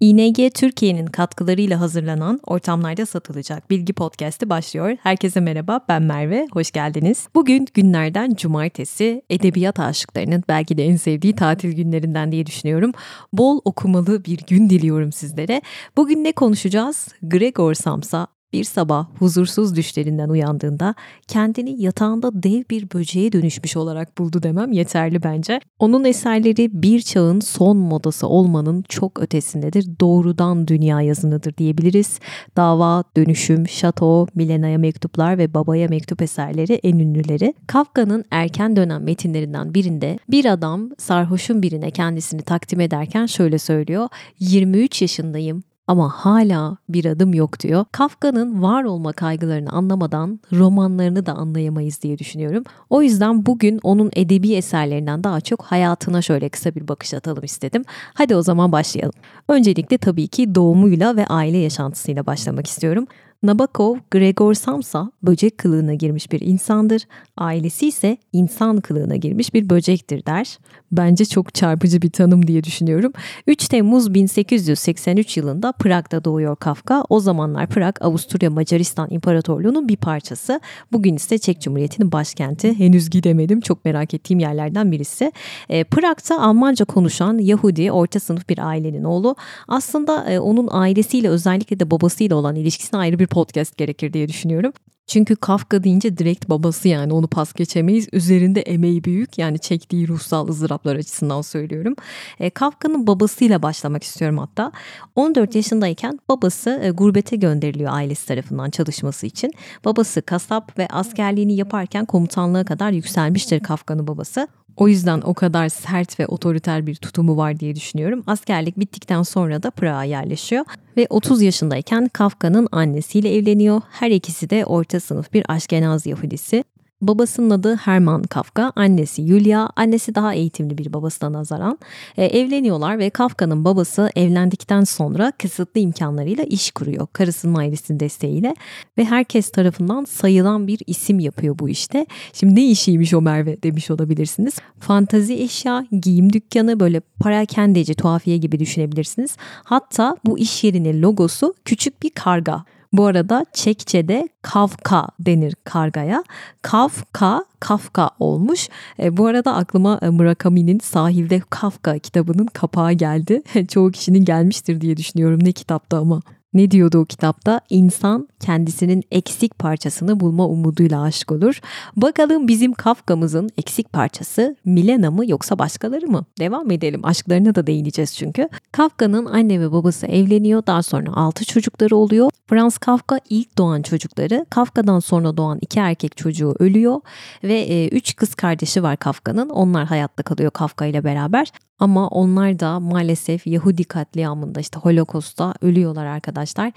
ING Türkiye'nin katkılarıyla hazırlanan ortamlarda satılacak bilgi podcast'i başlıyor. Herkese merhaba ben Merve, hoş geldiniz. Bugün günlerden cumartesi edebiyat aşıklarının belki de en sevdiği tatil günlerinden diye düşünüyorum. Bol okumalı bir gün diliyorum sizlere. Bugün ne konuşacağız? Gregor Samsa bir sabah huzursuz düşlerinden uyandığında kendini yatağında dev bir böceğe dönüşmüş olarak buldu demem yeterli bence. Onun eserleri bir çağın son modası olmanın çok ötesindedir. Doğrudan dünya yazınıdır diyebiliriz. Dava, Dönüşüm, Şato, Milena'ya mektuplar ve Babaya mektup eserleri en ünlüleri. Kafka'nın erken dönem metinlerinden birinde bir adam sarhoşun birine kendisini takdim ederken şöyle söylüyor. 23 yaşındayım ama hala bir adım yok diyor. Kafka'nın var olma kaygılarını anlamadan romanlarını da anlayamayız diye düşünüyorum. O yüzden bugün onun edebi eserlerinden daha çok hayatına şöyle kısa bir bakış atalım istedim. Hadi o zaman başlayalım. Öncelikle tabii ki doğumuyla ve aile yaşantısıyla başlamak istiyorum. Nabokov, Gregor Samsa böcek kılığına girmiş bir insandır. Ailesi ise insan kılığına girmiş bir böcektir der. Bence çok çarpıcı bir tanım diye düşünüyorum. 3 Temmuz 1883 yılında Prag'da doğuyor Kafka. O zamanlar Prag Avusturya Macaristan İmparatorluğu'nun bir parçası. Bugün ise Çek Cumhuriyeti'nin başkenti. Henüz gidemedim. Çok merak ettiğim yerlerden birisi. E, Prag'da Almanca konuşan Yahudi orta sınıf bir ailenin oğlu. Aslında e, onun ailesiyle özellikle de babasıyla olan ilişkisine ayrı bir podcast gerekir diye düşünüyorum. Çünkü Kafka deyince direkt babası yani onu pas geçemeyiz. Üzerinde emeği büyük yani çektiği ruhsal ızdıraplar açısından söylüyorum. E, Kafka'nın babasıyla başlamak istiyorum hatta. 14 yaşındayken babası e, gurbete gönderiliyor ailesi tarafından çalışması için. Babası kasap ve askerliğini yaparken komutanlığa kadar yükselmiştir Kafka'nın babası. O yüzden o kadar sert ve otoriter bir tutumu var diye düşünüyorum. Askerlik bittikten sonra da Prag'a yerleşiyor ve 30 yaşındayken Kafka'nın annesiyle evleniyor. Her ikisi de orta sınıf bir Aşkenaz Yahudisi. Babasının adı Herman Kafka, annesi Yulia, annesi daha eğitimli bir babasına nazaran. E, evleniyorlar ve Kafka'nın babası evlendikten sonra kısıtlı imkanlarıyla iş kuruyor karısının ailesinin desteğiyle ve herkes tarafından sayılan bir isim yapıyor bu işte. Şimdi ne işiymiş o Merve demiş olabilirsiniz. Fantazi eşya, giyim dükkanı böyle parakendeci, tuhafiye gibi düşünebilirsiniz. Hatta bu iş yerinin logosu küçük bir karga. Bu arada Çekçe'de Kafka denir kargaya. Kafka, Kafka olmuş. E, bu arada aklıma e, Murakami'nin Sahilde Kafka kitabının kapağı geldi. Çoğu kişinin gelmiştir diye düşünüyorum ne kitapta ama. Ne diyordu o kitapta? İnsan kendisinin eksik parçasını bulma umuduyla aşık olur. Bakalım bizim Kafka'mızın eksik parçası Milena mı yoksa başkaları mı? Devam edelim. Aşklarına da değineceğiz çünkü. Kafka'nın anne ve babası evleniyor. Daha sonra 6 çocukları oluyor. Franz Kafka ilk doğan çocukları. Kafka'dan sonra doğan iki erkek çocuğu ölüyor ve 3 e, kız kardeşi var Kafka'nın. Onlar hayatta kalıyor Kafka ile beraber. Ama onlar da maalesef Yahudi katliamında işte Holocaust'ta ölüyorlar arkadaşlar.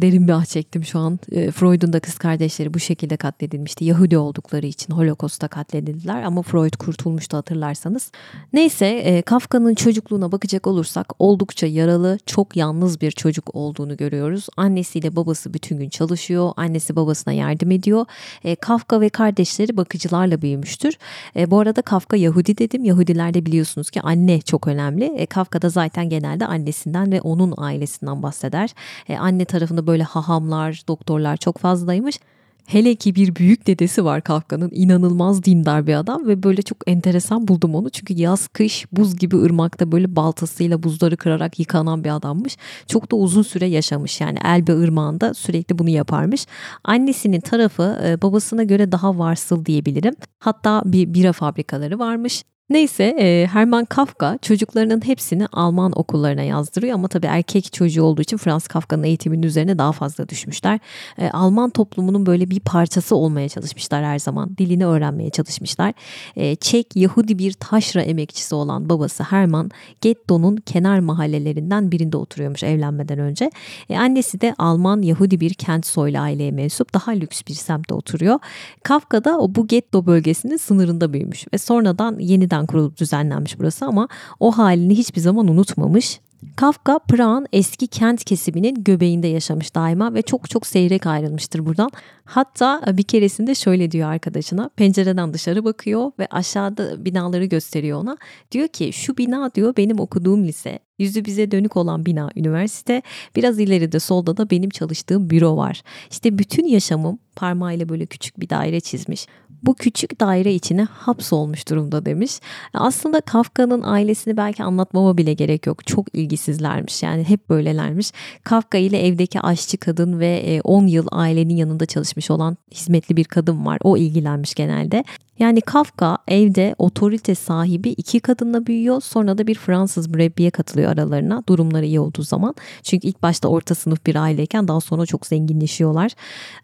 Derin bir ah çektim şu an. E, Freud'un da kız kardeşleri bu şekilde katledilmişti. Yahudi oldukları için Holocaust'ta katledildiler ama Freud kurtulmuştu hatırlarsanız. Neyse e, Kafka'nın çocukluğuna bakacak olursak oldukça yaralı, çok yalnız bir çocuk olduğunu görüyoruz. Annesiyle babası bütün gün çalışıyor. Annesi babasına yardım ediyor. E, Kafka ve kardeşleri bakıcılarla büyümüştür. E, bu arada Kafka Yahudi dedim. Yahudilerde biliyorsunuz ki anne çok önemli. E, Kafka'da zaten genelde annesinden ve onun ailesinden bahseder. Anne tarafında böyle hahamlar, doktorlar çok fazlaymış. Hele ki bir büyük dedesi var Kafka'nın inanılmaz dindar bir adam ve böyle çok enteresan buldum onu. Çünkü yaz kış buz gibi ırmakta böyle baltasıyla buzları kırarak yıkanan bir adammış. Çok da uzun süre yaşamış yani Elbe ırmağında sürekli bunu yaparmış. Annesinin tarafı e, babasına göre daha varsıl diyebilirim. Hatta bir bira fabrikaları varmış. Neyse e, Hermann Kafka çocuklarının hepsini Alman okullarına yazdırıyor ama tabii erkek çocuğu olduğu için Franz Kafka'nın eğitiminin üzerine daha fazla düşmüşler. E, Alman toplumunun böyle bir parçası olmaya çalışmışlar her zaman. Dilini öğrenmeye çalışmışlar. E, Çek Yahudi bir taşra emekçisi olan babası Hermann Getto'nun kenar mahallelerinden birinde oturuyormuş evlenmeden önce. E, annesi de Alman Yahudi bir kent soylu aileye mensup daha lüks bir semtte oturuyor. Kafka da o bu Getto bölgesinin sınırında büyümüş ve sonradan yeniden yeniden kurulup düzenlenmiş burası ama o halini hiçbir zaman unutmamış. Kafka Prag'ın eski kent kesiminin göbeğinde yaşamış daima ve çok çok seyrek ayrılmıştır buradan. Hatta bir keresinde şöyle diyor arkadaşına pencereden dışarı bakıyor ve aşağıda binaları gösteriyor ona. Diyor ki şu bina diyor benim okuduğum lise Yüzü bize dönük olan bina üniversite. Biraz ileride solda da benim çalıştığım büro var. İşte bütün yaşamım parmağıyla böyle küçük bir daire çizmiş bu küçük daire içine hapsolmuş durumda demiş. Aslında Kafka'nın ailesini belki anlatmama bile gerek yok. Çok ilgisizlermiş yani hep böylelermiş. Kafka ile evdeki aşçı kadın ve 10 e, yıl ailenin yanında çalışmış olan hizmetli bir kadın var. O ilgilenmiş genelde. Yani Kafka evde otorite sahibi iki kadınla büyüyor. Sonra da bir Fransız mürebbiye katılıyor aralarına durumları iyi olduğu zaman. Çünkü ilk başta orta sınıf bir aileyken daha sonra çok zenginleşiyorlar.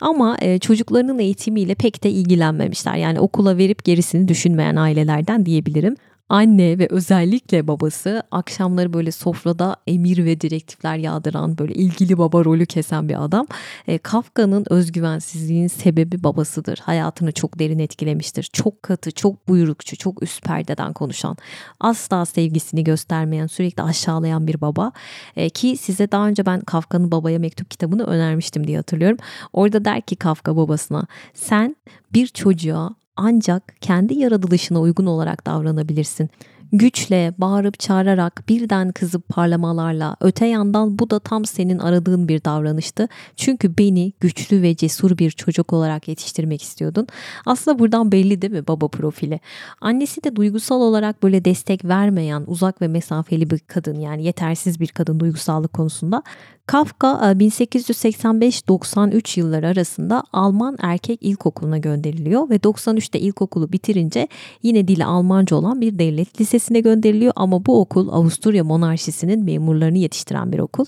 Ama e, çocuklarının eğitimiyle pek de ilgilenmemişler. Yani okula verip gerisini düşünmeyen ailelerden diyebilirim anne ve özellikle babası akşamları böyle sofrada emir ve direktifler yağdıran böyle ilgili baba rolü kesen bir adam. E, Kafka'nın özgüvensizliğin sebebi babasıdır. Hayatını çok derin etkilemiştir. Çok katı, çok buyrukçu, çok üst perdeden konuşan, asla sevgisini göstermeyen, sürekli aşağılayan bir baba. E, ki size daha önce ben Kafka'nın babaya mektup kitabını önermiştim diye hatırlıyorum. Orada der ki Kafka babasına sen bir çocuğa ancak kendi yaratılışına uygun olarak davranabilirsin. Güçle, bağırıp çağırarak, birden kızıp parlamalarla, öte yandan bu da tam senin aradığın bir davranıştı. Çünkü beni güçlü ve cesur bir çocuk olarak yetiştirmek istiyordun. Aslında buradan belli değil mi baba profili? Annesi de duygusal olarak böyle destek vermeyen, uzak ve mesafeli bir kadın yani yetersiz bir kadın duygusallık konusunda. Kafka 1885-93 e, yılları arasında Alman erkek ilkokuluna gönderiliyor ve 93'te ilkokulu bitirince yine dili Almanca olan bir devlet lisesine gönderiliyor ama bu okul Avusturya monarşisinin memurlarını yetiştiren bir okul.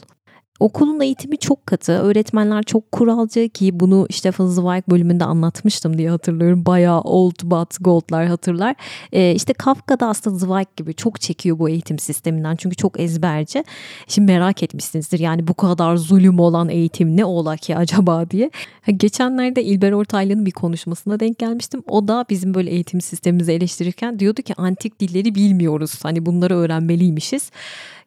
Okulun eğitimi çok katı. Öğretmenler çok kuralcı ki bunu Stefan Zweig bölümünde anlatmıştım diye hatırlıyorum. Bayağı old but gold'lar hatırlar. Ee, işte Kafka da aslında Zweig gibi çok çekiyor bu eğitim sisteminden. Çünkü çok ezberci. Şimdi merak etmişsinizdir yani bu kadar zulüm olan eğitim ne ola ki acaba diye. Geçenlerde İlber Ortaylı'nın bir konuşmasına denk gelmiştim. O da bizim böyle eğitim sistemimizi eleştirirken diyordu ki antik dilleri bilmiyoruz. Hani bunları öğrenmeliymişiz.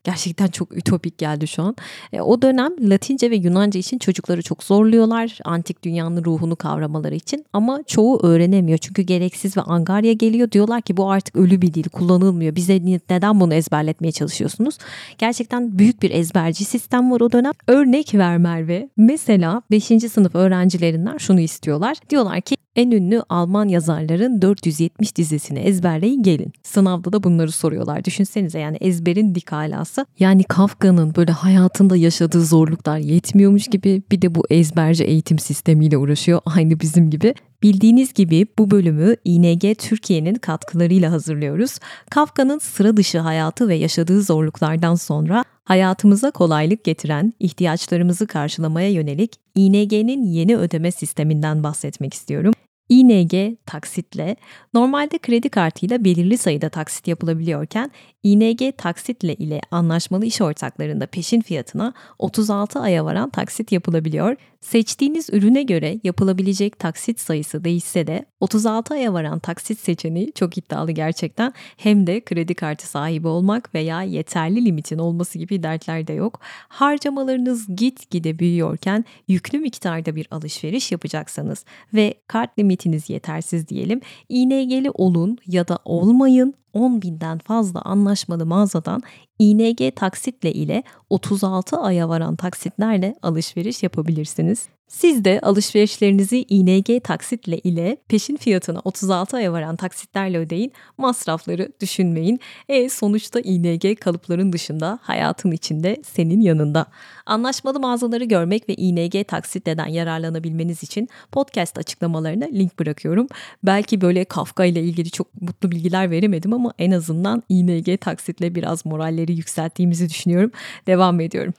Gerçekten çok ütopik geldi şu an. E, o dönem Latince ve Yunanca için çocukları çok zorluyorlar. Antik dünyanın ruhunu kavramaları için. Ama çoğu öğrenemiyor. Çünkü gereksiz ve angarya geliyor. Diyorlar ki bu artık ölü bir dil kullanılmıyor. Bize neden bunu ezberletmeye çalışıyorsunuz? Gerçekten büyük bir ezberci sistem var o dönem. Örnek ver Merve. Mesela 5. sınıf öğrencilerinden şunu istiyorlar. Diyorlar ki en ünlü Alman yazarların 470 dizisini ezberleyin gelin. Sınavda da bunları soruyorlar. Düşünsenize yani ezberin dik alası. Yani Kafka'nın böyle hayatında yaşadığı zorluklar yetmiyormuş gibi bir de bu ezberci eğitim sistemiyle uğraşıyor. Aynı bizim gibi. Bildiğiniz gibi bu bölümü ING Türkiye'nin katkılarıyla hazırlıyoruz. Kafka'nın sıra dışı hayatı ve yaşadığı zorluklardan sonra hayatımıza kolaylık getiren, ihtiyaçlarımızı karşılamaya yönelik ING'nin yeni ödeme sisteminden bahsetmek istiyorum. ING taksitle normalde kredi kartıyla belirli sayıda taksit yapılabiliyorken ING taksitle ile anlaşmalı iş ortaklarında peşin fiyatına 36 aya varan taksit yapılabiliyor. Seçtiğiniz ürüne göre yapılabilecek taksit sayısı değişse de 36 aya varan taksit seçeneği çok iddialı gerçekten. Hem de kredi kartı sahibi olmak veya yeterli limitin olması gibi dertler de yok. Harcamalarınız gitgide büyüyorken yüklü miktarda bir alışveriş yapacaksanız ve kart limitiniz yetersiz diyelim, ING'li olun ya da olmayın 10 binden fazla anlaşmalı mağazadan ING taksitle ile 36 aya varan taksitlerle alışveriş yapabilirsiniz. Siz de alışverişlerinizi ING taksitle ile peşin fiyatına 36 aya varan taksitlerle ödeyin. Masrafları düşünmeyin. E sonuçta ING kalıpların dışında hayatın içinde senin yanında. Anlaşmalı mağazaları görmek ve ING taksitleden yararlanabilmeniz için podcast açıklamalarına link bırakıyorum. Belki böyle Kafka ile ilgili çok mutlu bilgiler veremedim ama en azından ING taksitle biraz moralleri yükselttiğimizi düşünüyorum. Devam ediyorum.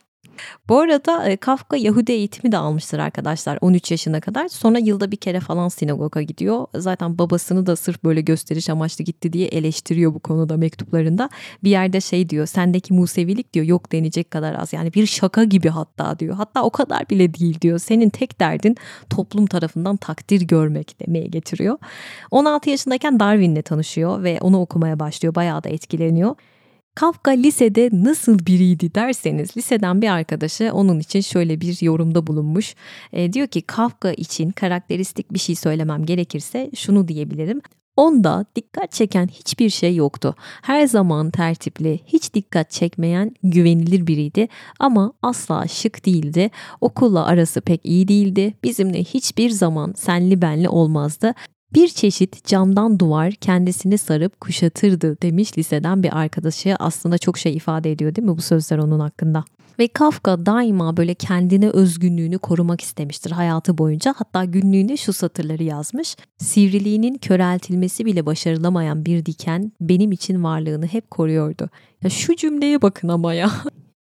Bu arada e, Kafka Yahudi eğitimi de almıştır arkadaşlar 13 yaşına kadar. Sonra yılda bir kere falan sinagoga gidiyor. Zaten babasını da sırf böyle gösteriş amaçlı gitti diye eleştiriyor bu konuda mektuplarında. Bir yerde şey diyor sendeki Musevilik diyor yok denecek kadar az. Yani bir şaka gibi hatta diyor. Hatta o kadar bile değil diyor. Senin tek derdin toplum tarafından takdir görmek demeye getiriyor. 16 yaşındayken Darwin'le tanışıyor ve onu okumaya başlıyor. Bayağı da etkileniyor. Kafka lisede nasıl biriydi derseniz liseden bir arkadaşı onun için şöyle bir yorumda bulunmuş. E, diyor ki Kafka için karakteristik bir şey söylemem gerekirse şunu diyebilirim. Onda dikkat çeken hiçbir şey yoktu. Her zaman tertipli, hiç dikkat çekmeyen güvenilir biriydi ama asla şık değildi. Okulla arası pek iyi değildi. Bizimle hiçbir zaman senli benli olmazdı. Bir çeşit camdan duvar kendisini sarıp kuşatırdı demiş liseden bir arkadaşı. Aslında çok şey ifade ediyor değil mi bu sözler onun hakkında? Ve Kafka daima böyle kendine özgünlüğünü korumak istemiştir hayatı boyunca. Hatta günlüğünde şu satırları yazmış. Sivriliğinin köreltilmesi bile başarılamayan bir diken benim için varlığını hep koruyordu. Ya şu cümleye bakın ama ya.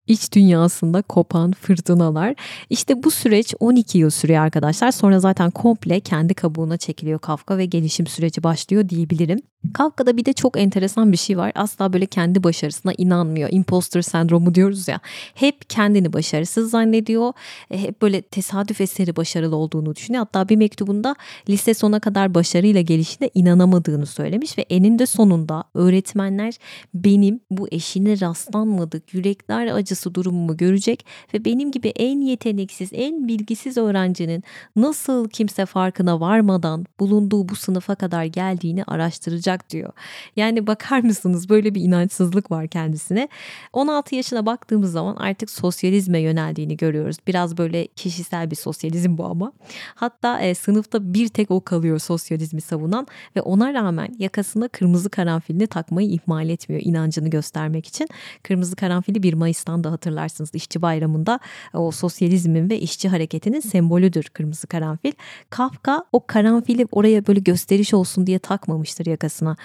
İç dünyasında kopan fırtınalar. İşte bu süreç 12 yıl sürüyor arkadaşlar. Sonra zaten komple kendi kabuğuna çekiliyor Kafka ve gelişim süreci başlıyor diyebilirim. Kafka'da bir de çok enteresan bir şey var. Asla böyle kendi başarısına inanmıyor. Imposter sendromu diyoruz ya. Hep kendini başarısız zannediyor. E, hep böyle tesadüf eseri başarılı olduğunu düşünüyor. Hatta bir mektubunda lise sona kadar başarıyla gelişine inanamadığını söylemiş ve eninde sonunda öğretmenler benim bu eşine rastlanmadık yürekler acısı durumumu görecek ve benim gibi en yeteneksiz, en bilgisiz öğrencinin nasıl kimse farkına varmadan bulunduğu bu sınıfa kadar geldiğini araştıracak diyor. Yani bakar mısınız böyle bir inançsızlık var kendisine. 16 yaşına baktığımız zaman artık sosyalizme yöneldiğini görüyoruz. Biraz böyle kişisel bir sosyalizm bu ama. Hatta e, sınıfta bir tek o kalıyor sosyalizmi savunan ve ona rağmen yakasına kırmızı karanfilini takmayı ihmal etmiyor inancını göstermek için. Kırmızı karanfili 1 Mayıs'tan da hatırlarsınız işçi bayramında o sosyalizmin ve işçi hareketinin sembolüdür kırmızı karanfil. Kafka o karanfili oraya böyle gösteriş olsun diye takmamıştır yakasına.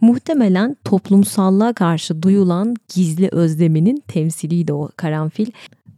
Muhtemelen toplumsallığa karşı duyulan gizli özleminin temsiliydi o karanfil.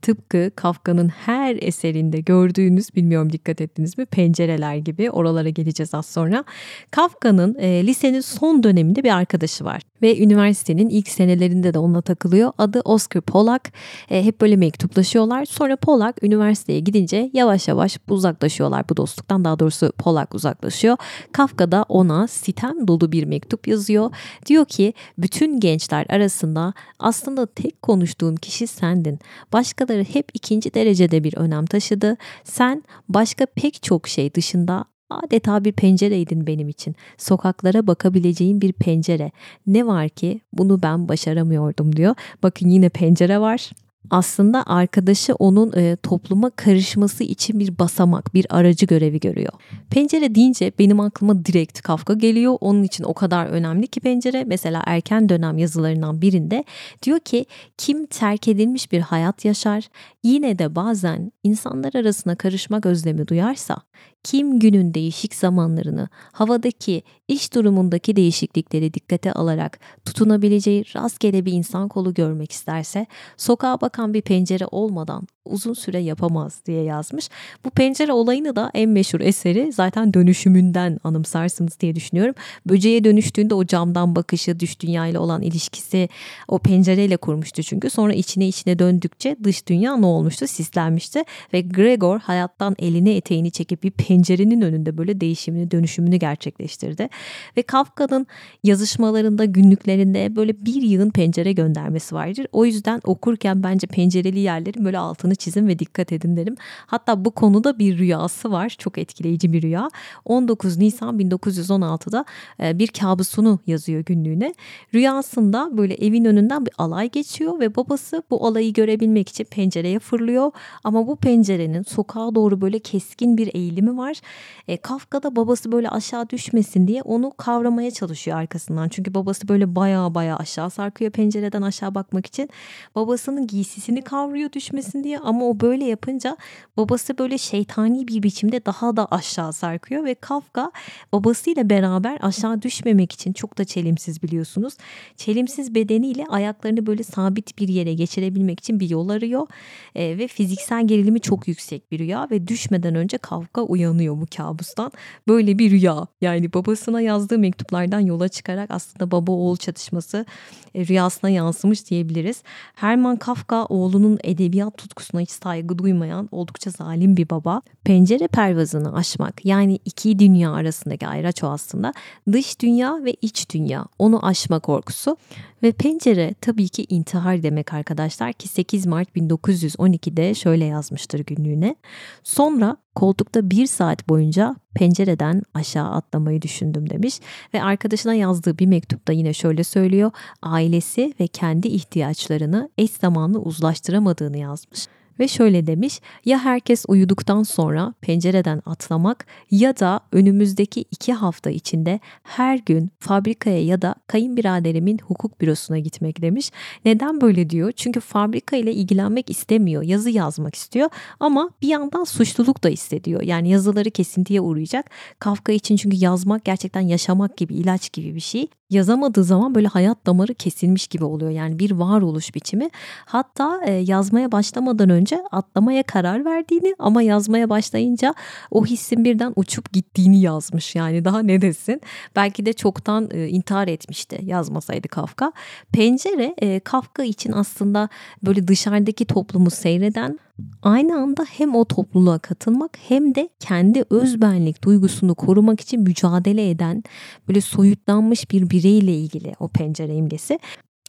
Tıpkı Kafka'nın her eserinde gördüğünüz, bilmiyorum dikkat ettiniz mi, pencereler gibi oralara geleceğiz az sonra. Kafka'nın e, lisenin son döneminde bir arkadaşı var ve üniversitenin ilk senelerinde de onunla takılıyor. Adı Oscar Polak. E, hep böyle mektuplaşıyorlar. Sonra Polak üniversiteye gidince yavaş yavaş uzaklaşıyorlar bu dostluktan. Daha doğrusu Polak uzaklaşıyor. Kafka da ona sitem dolu bir mektup yazıyor. Diyor ki bütün gençler arasında aslında tek konuştuğum kişi sendin. Başkaları hep ikinci derecede bir önem taşıdı. Sen başka pek çok şey dışında adeta bir pencereydin benim için. Sokaklara bakabileceğim bir pencere. Ne var ki bunu ben başaramıyordum diyor. Bakın yine pencere var aslında arkadaşı onun e, topluma karışması için bir basamak, bir aracı görevi görüyor. Pencere deyince benim aklıma direkt Kafka geliyor. Onun için o kadar önemli ki pencere. Mesela erken dönem yazılarından birinde diyor ki kim terk edilmiş bir hayat yaşar, yine de bazen insanlar arasına karışmak özlemi duyarsa, kim günün değişik zamanlarını, havadaki, iş durumundaki değişiklikleri dikkate alarak tutunabileceği rastgele bir insan kolu görmek isterse, sokağa bakan bir pencere olmadan uzun süre yapamaz diye yazmış. Bu pencere olayını da en meşhur eseri zaten dönüşümünden anımsarsınız diye düşünüyorum. Böceğe dönüştüğünde o camdan bakışı, dış dünya ile olan ilişkisi o pencereyle kurmuştu çünkü. Sonra içine içine döndükçe dış dünya ne olmuştu? Sislenmişti ve Gregor hayattan elini eteğini çekip bir pencerenin önünde böyle değişimini, dönüşümünü gerçekleştirdi. Ve Kafka'nın yazışmalarında, günlüklerinde böyle bir yığın pencere göndermesi vardır. O yüzden okurken bence pencereli yerlerin böyle altını altını çizin ve dikkat edin derim. Hatta bu konuda bir rüyası var. Çok etkileyici bir rüya. 19 Nisan 1916'da e, bir kabusunu yazıyor günlüğüne. Rüyasında böyle evin önünden bir alay geçiyor ve babası bu alayı görebilmek için pencereye fırlıyor. Ama bu pencerenin sokağa doğru böyle keskin bir eğilimi var. E, Kafka da babası böyle aşağı düşmesin diye onu kavramaya çalışıyor arkasından. Çünkü babası böyle baya baya aşağı sarkıyor pencereden aşağı bakmak için. Babasının giysisini kavruyor düşmesin diye ama o böyle yapınca babası böyle şeytani bir biçimde daha da aşağı sarkıyor ve Kafka babasıyla beraber aşağı düşmemek için çok da çelimsiz biliyorsunuz. Çelimsiz bedeniyle ayaklarını böyle sabit bir yere geçirebilmek için bir yol arıyor e, ve fiziksel gerilimi çok yüksek bir rüya ve düşmeden önce Kafka uyanıyor bu kabustan. Böyle bir rüya yani babasına yazdığı mektuplardan yola çıkarak aslında baba oğul çatışması e, rüyasına yansımış diyebiliriz. Herman Kafka oğlunun edebiyat tutkusu konusuna hiç saygı duymayan oldukça zalim bir baba. Pencere pervazını aşmak yani iki dünya arasındaki ayraç o aslında. Dış dünya ve iç dünya onu aşma korkusu. Ve pencere tabii ki intihar demek arkadaşlar ki 8 Mart 1912'de şöyle yazmıştır günlüğüne. Sonra koltukta bir saat boyunca pencereden aşağı atlamayı düşündüm demiş ve arkadaşına yazdığı bir mektupta yine şöyle söylüyor. Ailesi ve kendi ihtiyaçlarını eş zamanlı uzlaştıramadığını yazmış ve şöyle demiş ya herkes uyuduktan sonra pencereden atlamak ya da önümüzdeki iki hafta içinde her gün fabrikaya ya da kayınbiraderimin hukuk bürosuna gitmek demiş. Neden böyle diyor? Çünkü fabrika ile ilgilenmek istemiyor. Yazı yazmak istiyor ama bir yandan suçluluk da hissediyor. Yani yazıları kesintiye uğrayacak. Kafka için çünkü yazmak gerçekten yaşamak gibi, ilaç gibi bir şey yazamadığı zaman böyle hayat damarı kesilmiş gibi oluyor. Yani bir varoluş biçimi. Hatta e, yazmaya başlamadan önce atlamaya karar verdiğini ama yazmaya başlayınca o hissin birden uçup gittiğini yazmış. Yani daha ne desin? Belki de çoktan e, intihar etmişti yazmasaydı Kafka. Pencere e, Kafka için aslında böyle dışarıdaki toplumu seyreden aynı anda hem o topluluğa katılmak hem de kendi özbenlik duygusunu korumak için mücadele eden böyle soyutlanmış bir bireyle ilgili o pencere imgesi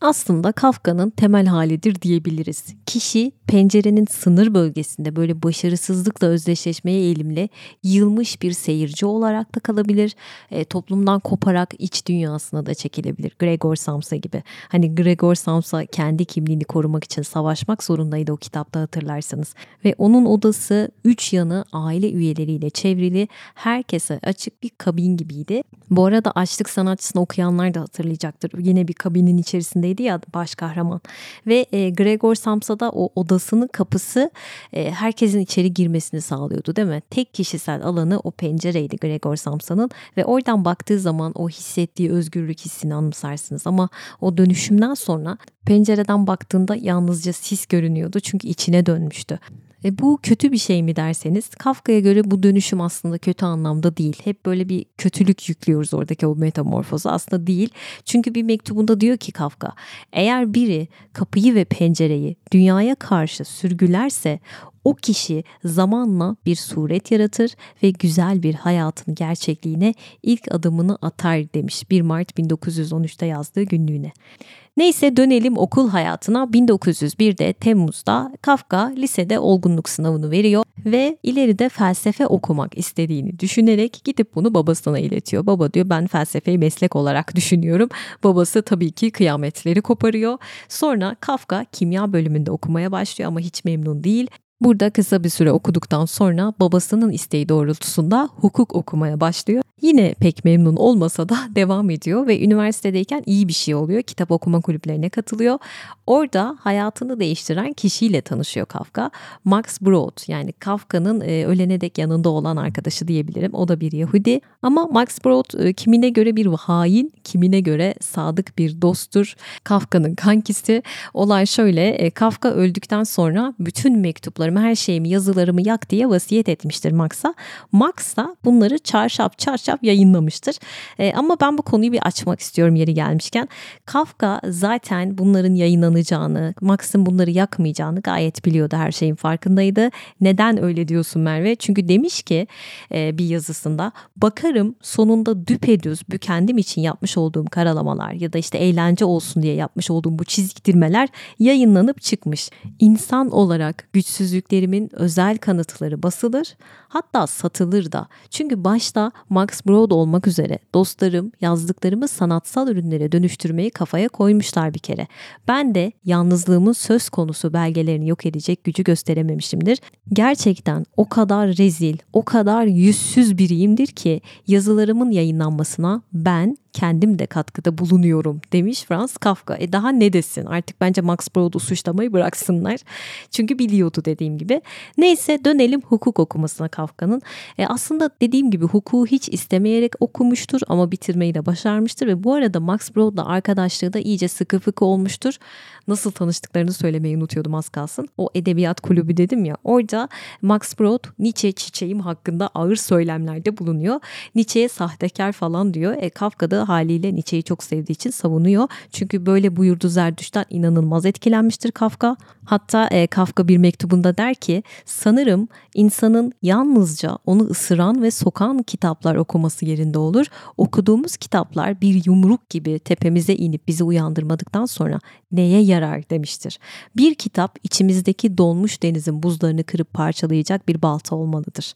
aslında Kafka'nın temel halidir diyebiliriz. Kişi pencerenin sınır bölgesinde böyle başarısızlıkla özdeşleşmeye eğilimli yılmış bir seyirci olarak da kalabilir. E, toplumdan koparak iç dünyasına da çekilebilir. Gregor Samsa gibi. Hani Gregor Samsa kendi kimliğini korumak için savaşmak zorundaydı o kitapta hatırlarsanız. Ve onun odası üç yanı aile üyeleriyle çevrili herkese açık bir kabin gibiydi. Bu arada açlık sanatçısını okuyanlar da hatırlayacaktır. Yine bir kabinin içerisindeydi ya baş kahraman. Ve e, Gregor Samsa da o odasının kapısı e, herkesin içeri girmesini sağlıyordu değil mi? Tek kişisel alanı o pencereydi Gregor Samsa'nın ve oradan baktığı zaman o hissettiği özgürlük hissini anımsarsınız. Ama o dönüşümden sonra pencereden baktığında yalnızca sis görünüyordu çünkü içine dönmüştü. E bu kötü bir şey mi derseniz Kafka'ya göre bu dönüşüm aslında kötü anlamda değil. Hep böyle bir kötülük yüklüyoruz oradaki o metamorfozu aslında değil. Çünkü bir mektubunda diyor ki Kafka eğer biri kapıyı ve pencereyi dünyaya karşı sürgülerse o kişi zamanla bir suret yaratır ve güzel bir hayatın gerçekliğine ilk adımını atar demiş 1 Mart 1913'te yazdığı günlüğüne. Neyse dönelim okul hayatına. 1901'de Temmuz'da Kafka lisede olgunluk sınavını veriyor ve ileride felsefe okumak istediğini düşünerek gidip bunu babasına iletiyor. Baba diyor ben felsefeyi meslek olarak düşünüyorum. Babası tabii ki kıyametleri koparıyor. Sonra Kafka kimya bölümünde okumaya başlıyor ama hiç memnun değil. Burada kısa bir süre okuduktan sonra babasının isteği doğrultusunda hukuk okumaya başlıyor. Yine pek memnun olmasa da devam ediyor ve üniversitedeyken iyi bir şey oluyor. Kitap okuma kulüplerine katılıyor. Orada hayatını değiştiren kişiyle tanışıyor Kafka. Max Brod yani Kafka'nın e, ölene dek yanında olan arkadaşı diyebilirim. O da bir Yahudi. Ama Max Brod e, kimine göre bir hain, kimine göre sadık bir dosttur. Kafka'nın kankisi. Olay şöyle. E, Kafka öldükten sonra bütün mektuplarımı, her şeyimi, yazılarımı yak diye vasiyet etmiştir Max'a. Max da bunları çarşaf çarşaf yayınlamıştır. E, ama ben bu konuyu bir açmak istiyorum yeri gelmişken. Kafka zaten bunların yayınlanacağını, Max'ın bunları yakmayacağını gayet biliyordu. Her şeyin farkındaydı. Neden öyle diyorsun Merve? Çünkü demiş ki e, bir yazısında bakarım sonunda düpedüz bu kendim için yapmış olduğum karalamalar ya da işte eğlence olsun diye yapmış olduğum bu çiziktirmeler yayınlanıp çıkmış. İnsan olarak güçsüzlüklerimin özel kanıtları basılır hatta satılır da. Çünkü başta Max Brod olmak üzere dostlarım yazdıklarımı sanatsal ürünlere dönüştürmeyi kafaya koymuşlar bir kere. Ben de yalnızlığımın söz konusu belgelerini yok edecek gücü gösterememişimdir. Gerçekten o kadar rezil, o kadar yüzsüz biriyimdir ki yazılarımın yayınlanmasına ben kendim de katkıda bulunuyorum demiş Franz Kafka. E daha ne desin artık bence Max Brod'u suçlamayı bıraksınlar. Çünkü biliyordu dediğim gibi. Neyse dönelim hukuk okumasına Kafka'nın. E aslında dediğim gibi hukuku hiç istemeyerek okumuştur ama bitirmeyi de başarmıştır ve bu arada Max Brod'la arkadaşlığı da iyice sıkı fıkı olmuştur. Nasıl tanıştıklarını söylemeyi unutuyordum az kalsın. O edebiyat kulübü dedim ya orada Max Brod Nietzsche çiçeğim hakkında ağır söylemlerde bulunuyor. Nietzsche'ye sahtekar falan diyor. E, Kafka da haliyle Nietzsche'yi çok sevdiği için savunuyor. Çünkü böyle buyurdu Zerdüş'ten inanılmaz etkilenmiştir Kafka. Hatta e, Kafka bir mektubunda der ki sanırım insanın yalnızca onu ısıran ve sokan kitaplar okuması yerinde olur. Okuduğumuz kitaplar bir yumruk gibi tepemize inip bizi uyandırmadıktan sonra neye yarar demiştir. Bir kitap içimizdeki dolmuş denizin buzlarını kırıp parçalayacak bir balta olmalıdır.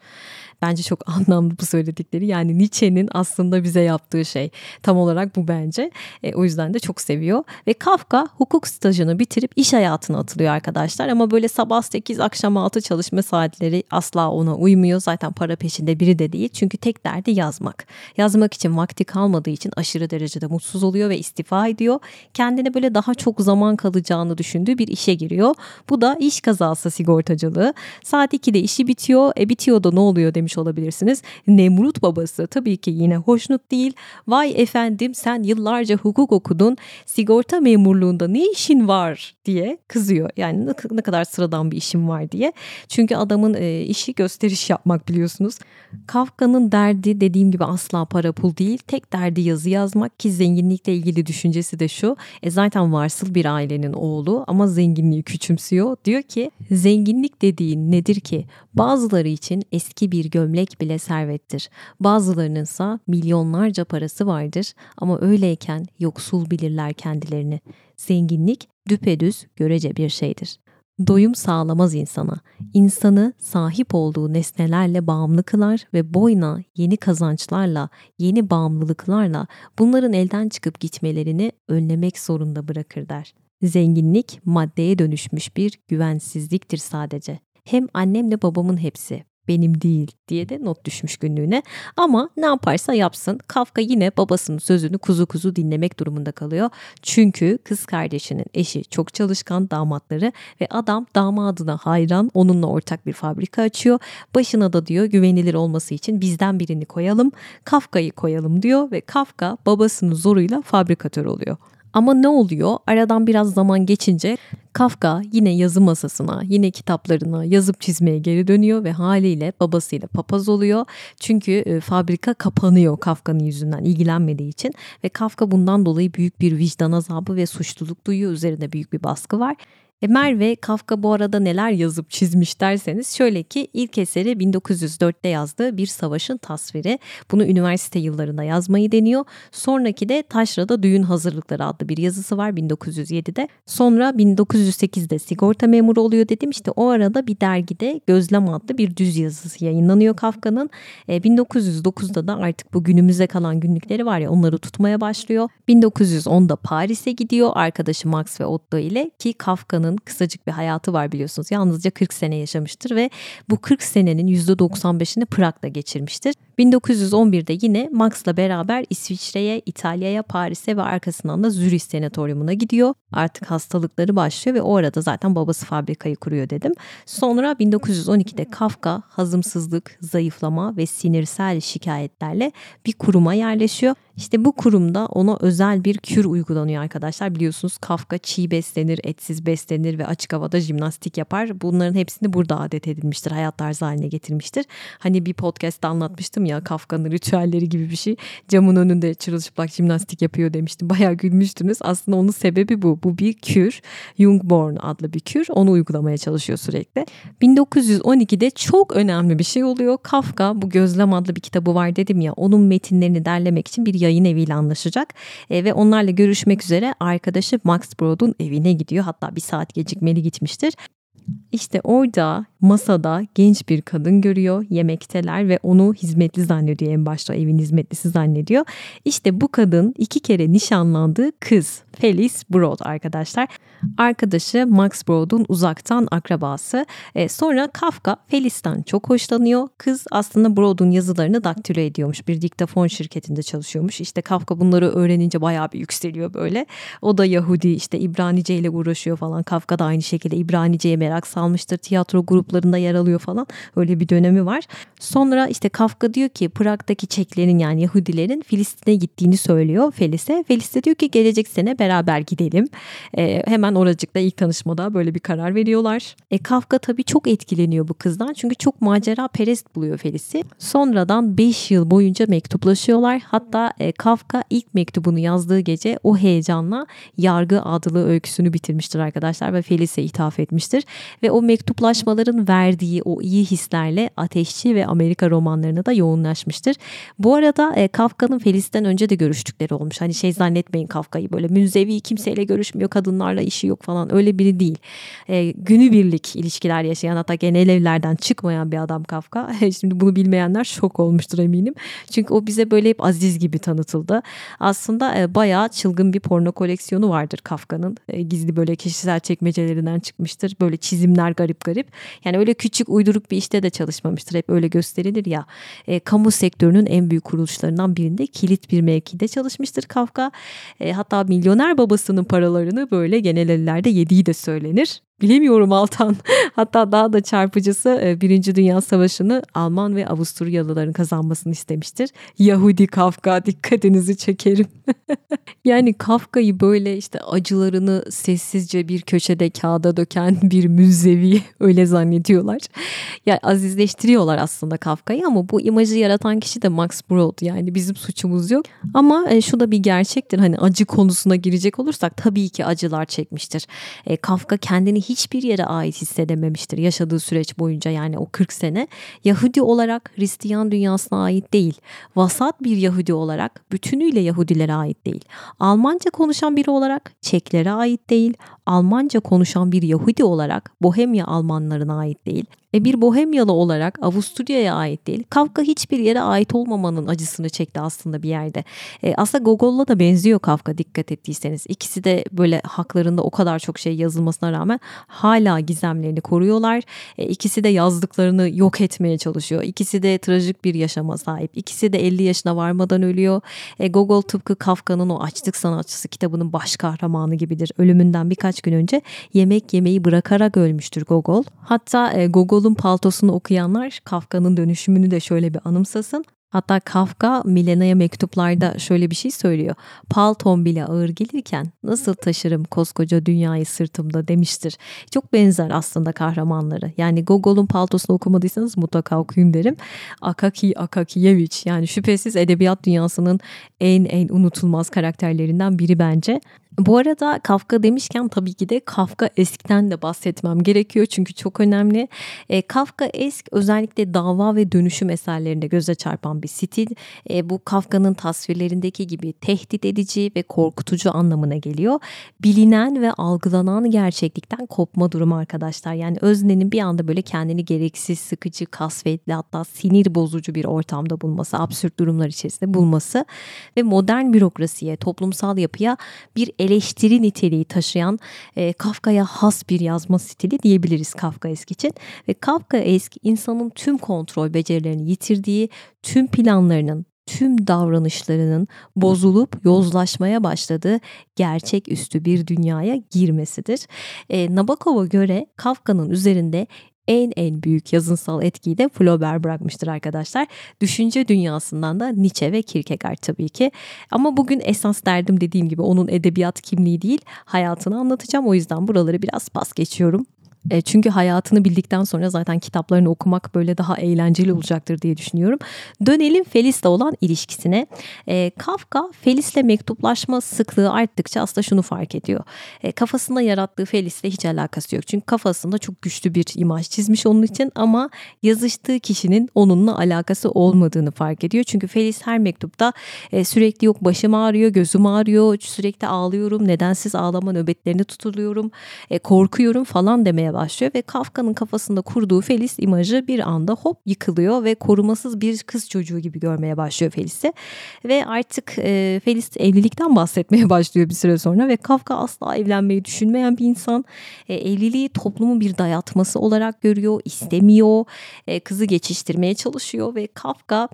Bence çok anlamlı bu söyledikleri. Yani Nietzsche'nin aslında bize yaptığı şey tam olarak bu bence. E, o yüzden de çok seviyor. Ve Kafka hukuk stajını bitirip iş hayatına atılıyor arkadaşlar. Ama böyle sabah 8 akşam 6 çalışma saatleri asla ona uymuyor. Zaten para peşinde biri de değil. Çünkü tek derdi yazmak. Yazmak için vakti kalmadığı için aşırı derecede mutsuz oluyor ve istifa ediyor. Kendine böyle daha çok zaman kalacağını düşündüğü bir işe giriyor. Bu da iş kazası sigortacılığı. Saat 2'de işi bitiyor. E bitiyor da ne oluyor demiş olabilirsiniz. Nemrut babası tabii ki yine hoşnut değil. Vay efendim sen yıllarca hukuk okudun. Sigorta memurluğunda ne işin var diye kızıyor. Yani ne kadar sıradan bir işim var diye. Çünkü adamın e, işi gösteriş yapmak biliyorsunuz. Kafka'nın derdi dediğim gibi asla para pul değil. Tek derdi yazı yazmak ki zenginlikle ilgili düşüncesi de şu. E zaten varsıl bir ailenin oğlu ama zenginliği küçümsüyor. Diyor ki zenginlik dediğin nedir ki? Bazıları için eski bir gömlek bile servettir. Bazılarının ise milyonlarca parası vardır ama öyleyken yoksul bilirler kendilerini. Zenginlik düpedüz görece bir şeydir. Doyum sağlamaz insana. İnsanı sahip olduğu nesnelerle bağımlı kılar ve boyuna yeni kazançlarla, yeni bağımlılıklarla bunların elden çıkıp gitmelerini önlemek zorunda bırakır der. Zenginlik maddeye dönüşmüş bir güvensizliktir sadece. Hem annemle babamın hepsi benim değil diye de not düşmüş günlüğüne. Ama ne yaparsa yapsın Kafka yine babasının sözünü kuzu kuzu dinlemek durumunda kalıyor. Çünkü kız kardeşinin eşi çok çalışkan damatları ve adam damadına hayran onunla ortak bir fabrika açıyor. Başına da diyor güvenilir olması için bizden birini koyalım Kafka'yı koyalım diyor ve Kafka babasının zoruyla fabrikatör oluyor. Ama ne oluyor? Aradan biraz zaman geçince Kafka yine yazı masasına, yine kitaplarına yazıp çizmeye geri dönüyor ve haliyle babasıyla papaz oluyor. Çünkü e, fabrika kapanıyor Kafka'nın yüzünden ilgilenmediği için ve Kafka bundan dolayı büyük bir vicdan azabı ve suçluluk duyuyor. Üzerinde büyük bir baskı var. E Merve Kafka bu arada neler yazıp çizmiş derseniz şöyle ki ilk eseri 1904'te yazdığı bir savaşın tasviri. Bunu üniversite yıllarında yazmayı deniyor. Sonraki de Taşra'da Düğün Hazırlıkları adlı bir yazısı var 1907'de. Sonra 1908'de sigorta memuru oluyor dedim. İşte o arada bir dergide Gözlem adlı bir düz yazısı yayınlanıyor Kafka'nın. E, 1909'da da artık bu günümüze kalan günlükleri var ya onları tutmaya başlıyor. 1910'da Paris'e gidiyor arkadaşı Max ve Otto ile ki Kafka'nın Kafka'nın kısacık bir hayatı var biliyorsunuz. Yalnızca 40 sene yaşamıştır ve bu 40 senenin %95'ini Prag'da geçirmiştir. 1911'de yine Max'la beraber İsviçre'ye, İtalya'ya, Paris'e ve arkasından da Zürich Senatoryumuna gidiyor. Artık hastalıkları başlıyor ve o arada zaten babası fabrikayı kuruyor dedim. Sonra 1912'de Kafka hazımsızlık, zayıflama ve sinirsel şikayetlerle bir kuruma yerleşiyor. İşte bu kurumda ona özel bir kür uygulanıyor arkadaşlar. Biliyorsunuz Kafka çiğ beslenir, etsiz beslenir ve açık havada jimnastik yapar. Bunların hepsini burada adet edilmiştir, hayat tarzı haline getirmiştir. Hani bir podcast'ta anlatmıştım ya Kafka'nın ritüelleri gibi bir şey. Camın önünde çırılçıplak jimnastik yapıyor demiştim. Bayağı gülmüştünüz. Aslında onun sebebi bu. Bu bir kür. Jungborn adlı bir kür. Onu uygulamaya çalışıyor sürekli. 1912'de çok önemli bir şey oluyor. Kafka bu Gözlem adlı bir kitabı var dedim ya. Onun metinlerini derlemek için bir yayın eviyle anlaşacak. E, ve onlarla görüşmek üzere arkadaşı Max Brod'un evine gidiyor. Hatta bir saat gecikmeli gitmiştir. İşte orada masada genç bir kadın görüyor. Yemekteler ve onu hizmetli zannediyor en başta evin hizmetlisi zannediyor. İşte bu kadın iki kere nişanlandığı kız Felice Broad arkadaşlar. Arkadaşı Max Broad'un uzaktan akrabası. E, sonra Kafka Felice'den çok hoşlanıyor. Kız aslında Broad'un yazılarını daktilo ediyormuş. Bir diktafon şirketinde çalışıyormuş. İşte Kafka bunları öğrenince bayağı bir yükseliyor böyle. O da Yahudi işte İbranice ile uğraşıyor falan. Kafka da aynı şekilde İbranice'ye merak salmıştır. Tiyatro gruplarında yer alıyor falan. Öyle bir dönemi var. Sonra işte Kafka diyor ki Prag'daki Çeklerin yani Yahudilerin Filistin'e gittiğini söylüyor Felis'e. Felis de diyor ki gelecek sene beraber gidelim. E, hemen oracıkta ilk tanışmada böyle bir karar veriyorlar. E, Kafka tabii çok etkileniyor bu kızdan. Çünkü çok macera perest buluyor Felis'i. Sonradan 5 yıl boyunca mektuplaşıyorlar. Hatta e, Kafka ilk mektubunu yazdığı gece o heyecanla Yargı adlı öyküsünü bitirmiştir arkadaşlar ve Felis'e ithaf etmiştir. Ve o mektuplaşmaların Kafka'nın verdiği o iyi hislerle Ateşçi ve Amerika romanlarına da yoğunlaşmıştır. Bu arada e, Kafka'nın Felis'ten önce de görüştükleri olmuş. Hani şey zannetmeyin Kafka'yı böyle münzevi kimseyle görüşmüyor, kadınlarla işi yok falan öyle biri değil. E, günübirlik ilişkiler yaşayan hatta genel evlerden çıkmayan bir adam Kafka. Şimdi bunu bilmeyenler şok olmuştur eminim. Çünkü o bize böyle hep aziz gibi tanıtıldı. Aslında e, bayağı çılgın bir porno koleksiyonu vardır Kafka'nın. E, gizli böyle kişisel çekmecelerinden çıkmıştır. Böyle çizimler garip garip. Yani öyle küçük uyduruk bir işte de çalışmamıştır. Hep öyle gösterilir ya. E, kamu sektörünün en büyük kuruluşlarından birinde kilit bir mevkide çalışmıştır Kafka. E, hatta milyoner babasının paralarını böyle genel ellerde yediği de söylenir. Bilemiyorum Altan. Hatta daha da çarpıcısı e, Birinci Dünya Savaşı'nı Alman ve Avusturyalıların kazanmasını istemiştir. Yahudi Kafka dikkatinizi çekerim. yani Kafka'yı böyle işte acılarını sessizce bir köşede kağıda döken bir müzevi öyle zannediyorlar. Ya azizleştiriyorlar aslında Kafka'yı ama bu imajı yaratan kişi de Max Brod. Yani bizim suçumuz yok. Ama e, şu da bir gerçektir. Hani acı konusuna girecek olursak tabii ki acılar çekmiştir. E, Kafka kendini hiçbir yere ait hissedememiştir yaşadığı süreç boyunca yani o 40 sene. Yahudi olarak Hristiyan dünyasına ait değil. Vasat bir Yahudi olarak bütünüyle Yahudilere ait değil. Almanca konuşan biri olarak Çeklere ait değil. Almanca konuşan bir Yahudi olarak Bohemya Almanlarına ait değil. E bir Bohemyalı olarak Avusturya'ya ait değil. Kafka hiçbir yere ait olmamanın acısını çekti aslında bir yerde. E aslında Gogol'la da benziyor Kafka dikkat ettiyseniz. İkisi de böyle haklarında o kadar çok şey yazılmasına rağmen hala gizemlerini koruyorlar. E ikisi de yazdıklarını yok etmeye çalışıyor. İkisi de trajik bir yaşama sahip. İkisi de 50 yaşına varmadan ölüyor. E Gogol tıpkı Kafka'nın o Açlık Sanatçısı kitabının baş kahramanı gibidir. Ölümünden birkaç gün önce yemek yemeyi bırakarak ölmüştür Gogol. Hatta e, Gogol'un paltosunu okuyanlar Kafka'nın dönüşümünü de şöyle bir anımsasın. Hatta Kafka Milena'ya mektuplarda şöyle bir şey söylüyor. Palton bile ağır gelirken nasıl taşırım koskoca dünyayı sırtımda demiştir. Çok benzer aslında kahramanları. Yani Gogol'un paltosunu okumadıysanız mutlaka okuyun derim. Akaki Akakiyevich yani şüphesiz edebiyat dünyasının en en unutulmaz karakterlerinden biri bence. Bu arada Kafka demişken tabii ki de Kafka eskiden de bahsetmem gerekiyor çünkü çok önemli. E, Kafka esk özellikle dava ve dönüşüm eserlerinde göze çarpan bir stil. E, bu Kafka'nın tasvirlerindeki gibi tehdit edici ve korkutucu anlamına geliyor. Bilinen ve algılanan gerçeklikten kopma durumu arkadaşlar. Yani öznenin bir anda böyle kendini gereksiz, sıkıcı, kasvetli hatta sinir bozucu bir ortamda bulması, absürt durumlar içerisinde bulması ve modern bürokrasiye, toplumsal yapıya bir eleştiri niteliği taşıyan e, Kafka'ya has bir yazma stili diyebiliriz Kafka eski için. Ve Kafka eski insanın tüm kontrol becerilerini yitirdiği, tüm planlarının, tüm davranışlarının bozulup yozlaşmaya başladığı gerçek üstü bir dünyaya girmesidir. E, Nabokov'a göre Kafka'nın üzerinde en en büyük yazınsal etkiyi de Flaubert bırakmıştır arkadaşlar. Düşünce dünyasından da Nietzsche ve Kierkegaard tabii ki. Ama bugün esas derdim dediğim gibi onun edebiyat kimliği değil hayatını anlatacağım. O yüzden buraları biraz pas geçiyorum. E, çünkü hayatını bildikten sonra zaten kitaplarını okumak böyle daha eğlenceli olacaktır diye düşünüyorum. Dönelim Felis'le olan ilişkisine. E, Kafka Felis'le mektuplaşma sıklığı arttıkça aslında şunu fark ediyor. E, kafasında yarattığı Felis'le hiç alakası yok. Çünkü kafasında çok güçlü bir imaj çizmiş onun için ama yazıştığı kişinin onunla alakası olmadığını fark ediyor. Çünkü Felis her mektupta e, sürekli yok başım ağrıyor, gözüm ağrıyor, sürekli ağlıyorum, nedensiz ağlama nöbetlerini tutuluyorum, e, korkuyorum falan demeye başlıyor ve Kafka'nın kafasında kurduğu Felis imajı bir anda hop yıkılıyor ve korumasız bir kız çocuğu gibi görmeye başlıyor Felis'i. Ve artık e, Felis evlilikten bahsetmeye başlıyor bir süre sonra ve Kafka asla evlenmeyi düşünmeyen bir insan. E, evliliği toplumun bir dayatması olarak görüyor, istemiyor, e, kızı geçiştirmeye çalışıyor ve Kafka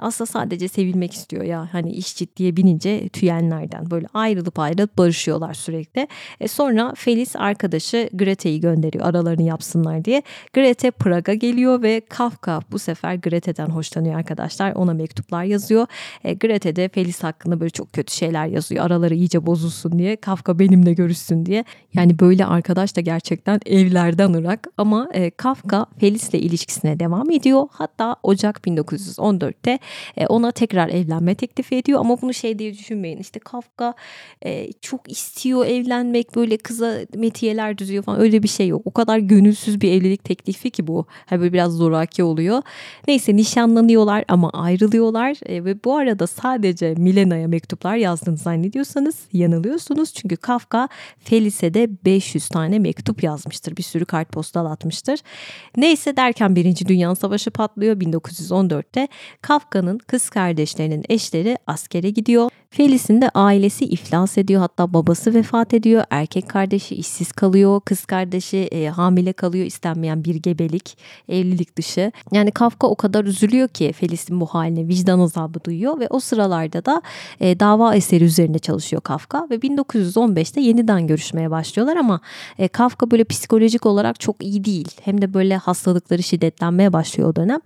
aslında sadece sevilmek istiyor ya hani iş ciddiye binince tüyenlerden böyle ayrılıp ayrılıp barışıyorlar sürekli. E sonra Felis arkadaşı Grete'yi gönderiyor aralarını yapsınlar diye. Grete Praga geliyor ve Kafka bu sefer Grete'den hoşlanıyor arkadaşlar. Ona mektuplar yazıyor. E, Grete de Felis hakkında böyle çok kötü şeyler yazıyor. Araları iyice bozulsun diye. Kafka benimle görüşsün diye. Yani böyle arkadaş da gerçekten evlerden ırak ama e, Kafka Felis'le ilişkisine devam ediyor. Hatta Ocak 1914'te e, ona tekrar evlenme teklifi ediyor ama bunu şey diye düşünmeyin işte Kafka e, çok istiyor evlenmek böyle kıza metiyeler düzüyor falan öyle bir şey yok. O kadar gönülsüz bir evlilik teklifi ki bu. Ha böyle biraz zoraki oluyor. Neyse nişanlanıyorlar ama ayrılıyorlar e, ve bu arada sadece Milena'ya mektuplar yazdığını zannediyorsanız yanılıyorsunuz. Çünkü Kafka Felice'de 500 tane mektup yazmıştır. Bir sürü kartpostal atmıştır. Neyse derken Birinci Dünya Savaşı patlıyor 1914'te. Kafka'nın kız kardeşlerinin eşleri askere gidiyor. Felis'in de ailesi iflas ediyor hatta babası vefat ediyor. Erkek kardeşi işsiz kalıyor. Kız kardeşi e, hamile kalıyor istenmeyen bir gebelik, evlilik dışı. Yani Kafka o kadar üzülüyor ki Felis'in bu haline vicdan azabı duyuyor ve o sıralarda da e, dava eseri üzerinde çalışıyor Kafka ve 1915'te yeniden görüşmeye başlıyorlar ama e, Kafka böyle psikolojik olarak çok iyi değil. Hem de böyle hastalıkları şiddetlenmeye başlıyor o dönem.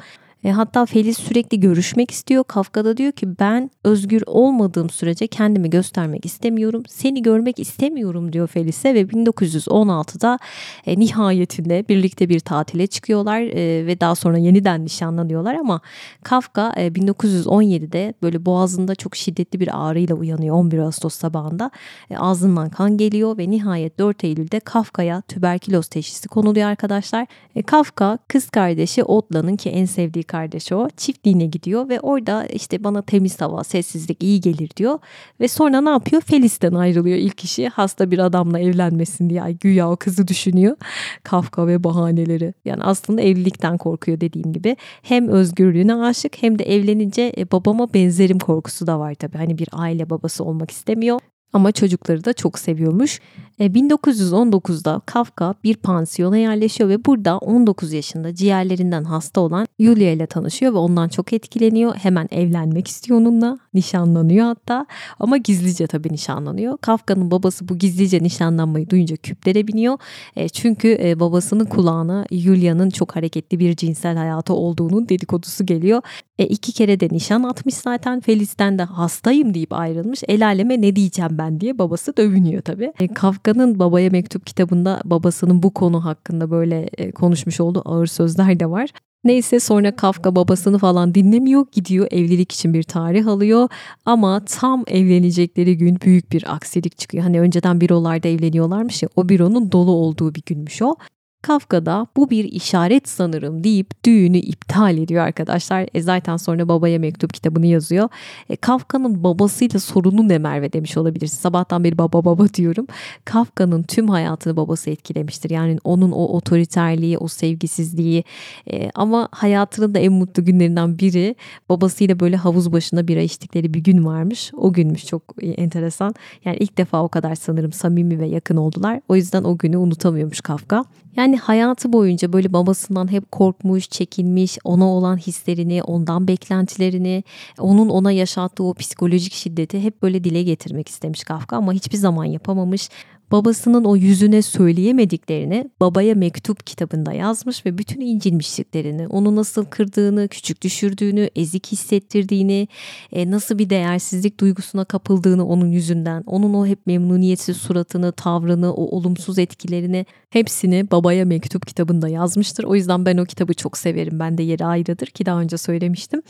E, hatta Feliz sürekli görüşmek istiyor. Kafka da diyor ki ben özgür olmadığım sürece kendimi göstermek istemiyorum. Seni görmek istemiyorum diyor Felis'e ve 1916'da e, nihayetinde birlikte bir tatile çıkıyorlar e, ve daha sonra yeniden nişanlanıyorlar ama Kafka e, 1917'de böyle boğazında çok şiddetli bir ağrıyla uyanıyor 11 Ağustos sabahında. E, ağzından kan geliyor ve nihayet 4 Eylül'de Kafka'ya tüberküloz teşhisi konuluyor arkadaşlar. E, Kafka kız kardeşi Otla'nın ki en sevdiği kardeşi o çiftliğine gidiyor ve orada işte bana temiz hava, sessizlik iyi gelir diyor. Ve sonra ne yapıyor? Felis'ten ayrılıyor ilk kişi hasta bir adamla evlenmesin diye. Güya o kızı düşünüyor. Kafka ve bahaneleri. Yani aslında evlilikten korkuyor dediğim gibi. Hem özgürlüğüne aşık hem de evlenince e, babama benzerim korkusu da var tabii. Hani bir aile babası olmak istemiyor ama çocukları da çok seviyormuş. 1919'da e, Kafka bir pansiyona yerleşiyor ve burada 19 yaşında ciğerlerinden hasta olan Yulia ile tanışıyor ve ondan çok etkileniyor. Hemen evlenmek istiyor onunla. Nişanlanıyor hatta ama gizlice tabii nişanlanıyor. Kafka'nın babası bu gizlice nişanlanmayı duyunca küplere biniyor. E, çünkü e, babasının kulağına Yulia'nın çok hareketli bir cinsel hayatı olduğunun dedikodusu geliyor. E, iki kere de nişan atmış zaten. Felis'ten de hastayım deyip ayrılmış. El aleme ne diyeceğim ben diye babası dövünüyor tabii. E, Kafka'nın babaya mektup kitabında babasının bu konu hakkında böyle e, konuşmuş olduğu ağır sözler de var. Neyse sonra Kafka babasını falan dinlemiyor. Gidiyor evlilik için bir tarih alıyor. Ama tam evlenecekleri gün büyük bir aksilik çıkıyor. Hani önceden bürolarda evleniyorlarmış ya o büronun dolu olduğu bir günmüş o. Kafka da bu bir işaret sanırım deyip düğünü iptal ediyor arkadaşlar. E zaten sonra babaya mektup kitabını yazıyor. E, Kafka'nın babasıyla sorunu ne Merve demiş olabilirsin. Sabahtan beri baba baba diyorum. Kafka'nın tüm hayatını babası etkilemiştir. Yani onun o otoriterliği, o sevgisizliği e, ama hayatının da en mutlu günlerinden biri babasıyla böyle havuz başında bira içtikleri bir gün varmış. O günmüş çok enteresan. Yani ilk defa o kadar sanırım samimi ve yakın oldular. O yüzden o günü unutamıyormuş Kafka. Yani hayatı boyunca böyle babasından hep korkmuş, çekinmiş, ona olan hislerini, ondan beklentilerini, onun ona yaşattığı o psikolojik şiddeti hep böyle dile getirmek istemiş Kafka ama hiçbir zaman yapamamış babasının o yüzüne söyleyemediklerini babaya mektup kitabında yazmış ve bütün incinmişliklerini, onu nasıl kırdığını, küçük düşürdüğünü, ezik hissettirdiğini, e, nasıl bir değersizlik duygusuna kapıldığını onun yüzünden, onun o hep memnuniyetsiz suratını, tavrını, o olumsuz etkilerini hepsini babaya mektup kitabında yazmıştır. O yüzden ben o kitabı çok severim. Ben de yeri ayrıdır ki daha önce söylemiştim.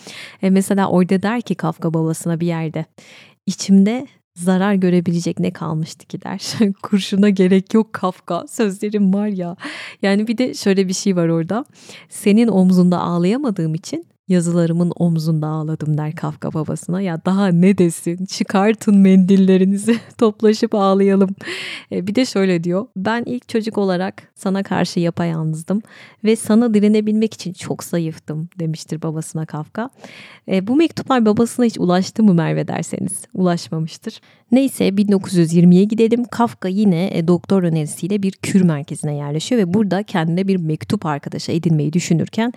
E, mesela orada der ki Kafka babasına bir yerde içimde zarar görebilecek ne kalmıştı ki der. Kurşuna gerek yok Kafka. Sözlerim var ya. Yani bir de şöyle bir şey var orada. Senin omzunda ağlayamadığım için Yazılarımın omzunda ağladım der Kafka babasına. Ya daha ne desin? Çıkartın mendillerinizi, toplaşıp ağlayalım. E, bir de şöyle diyor. Ben ilk çocuk olarak sana karşı yapayalnızdım ve sana direnebilmek için çok zayıftım demiştir babasına Kafka. E, bu mektuplar babasına hiç ulaştı mı Merve derseniz? Ulaşmamıştır. Neyse 1920'ye gidelim. Kafka yine e, doktor önerisiyle bir kür merkezine yerleşiyor ve burada kendine bir mektup arkadaşı edinmeyi düşünürken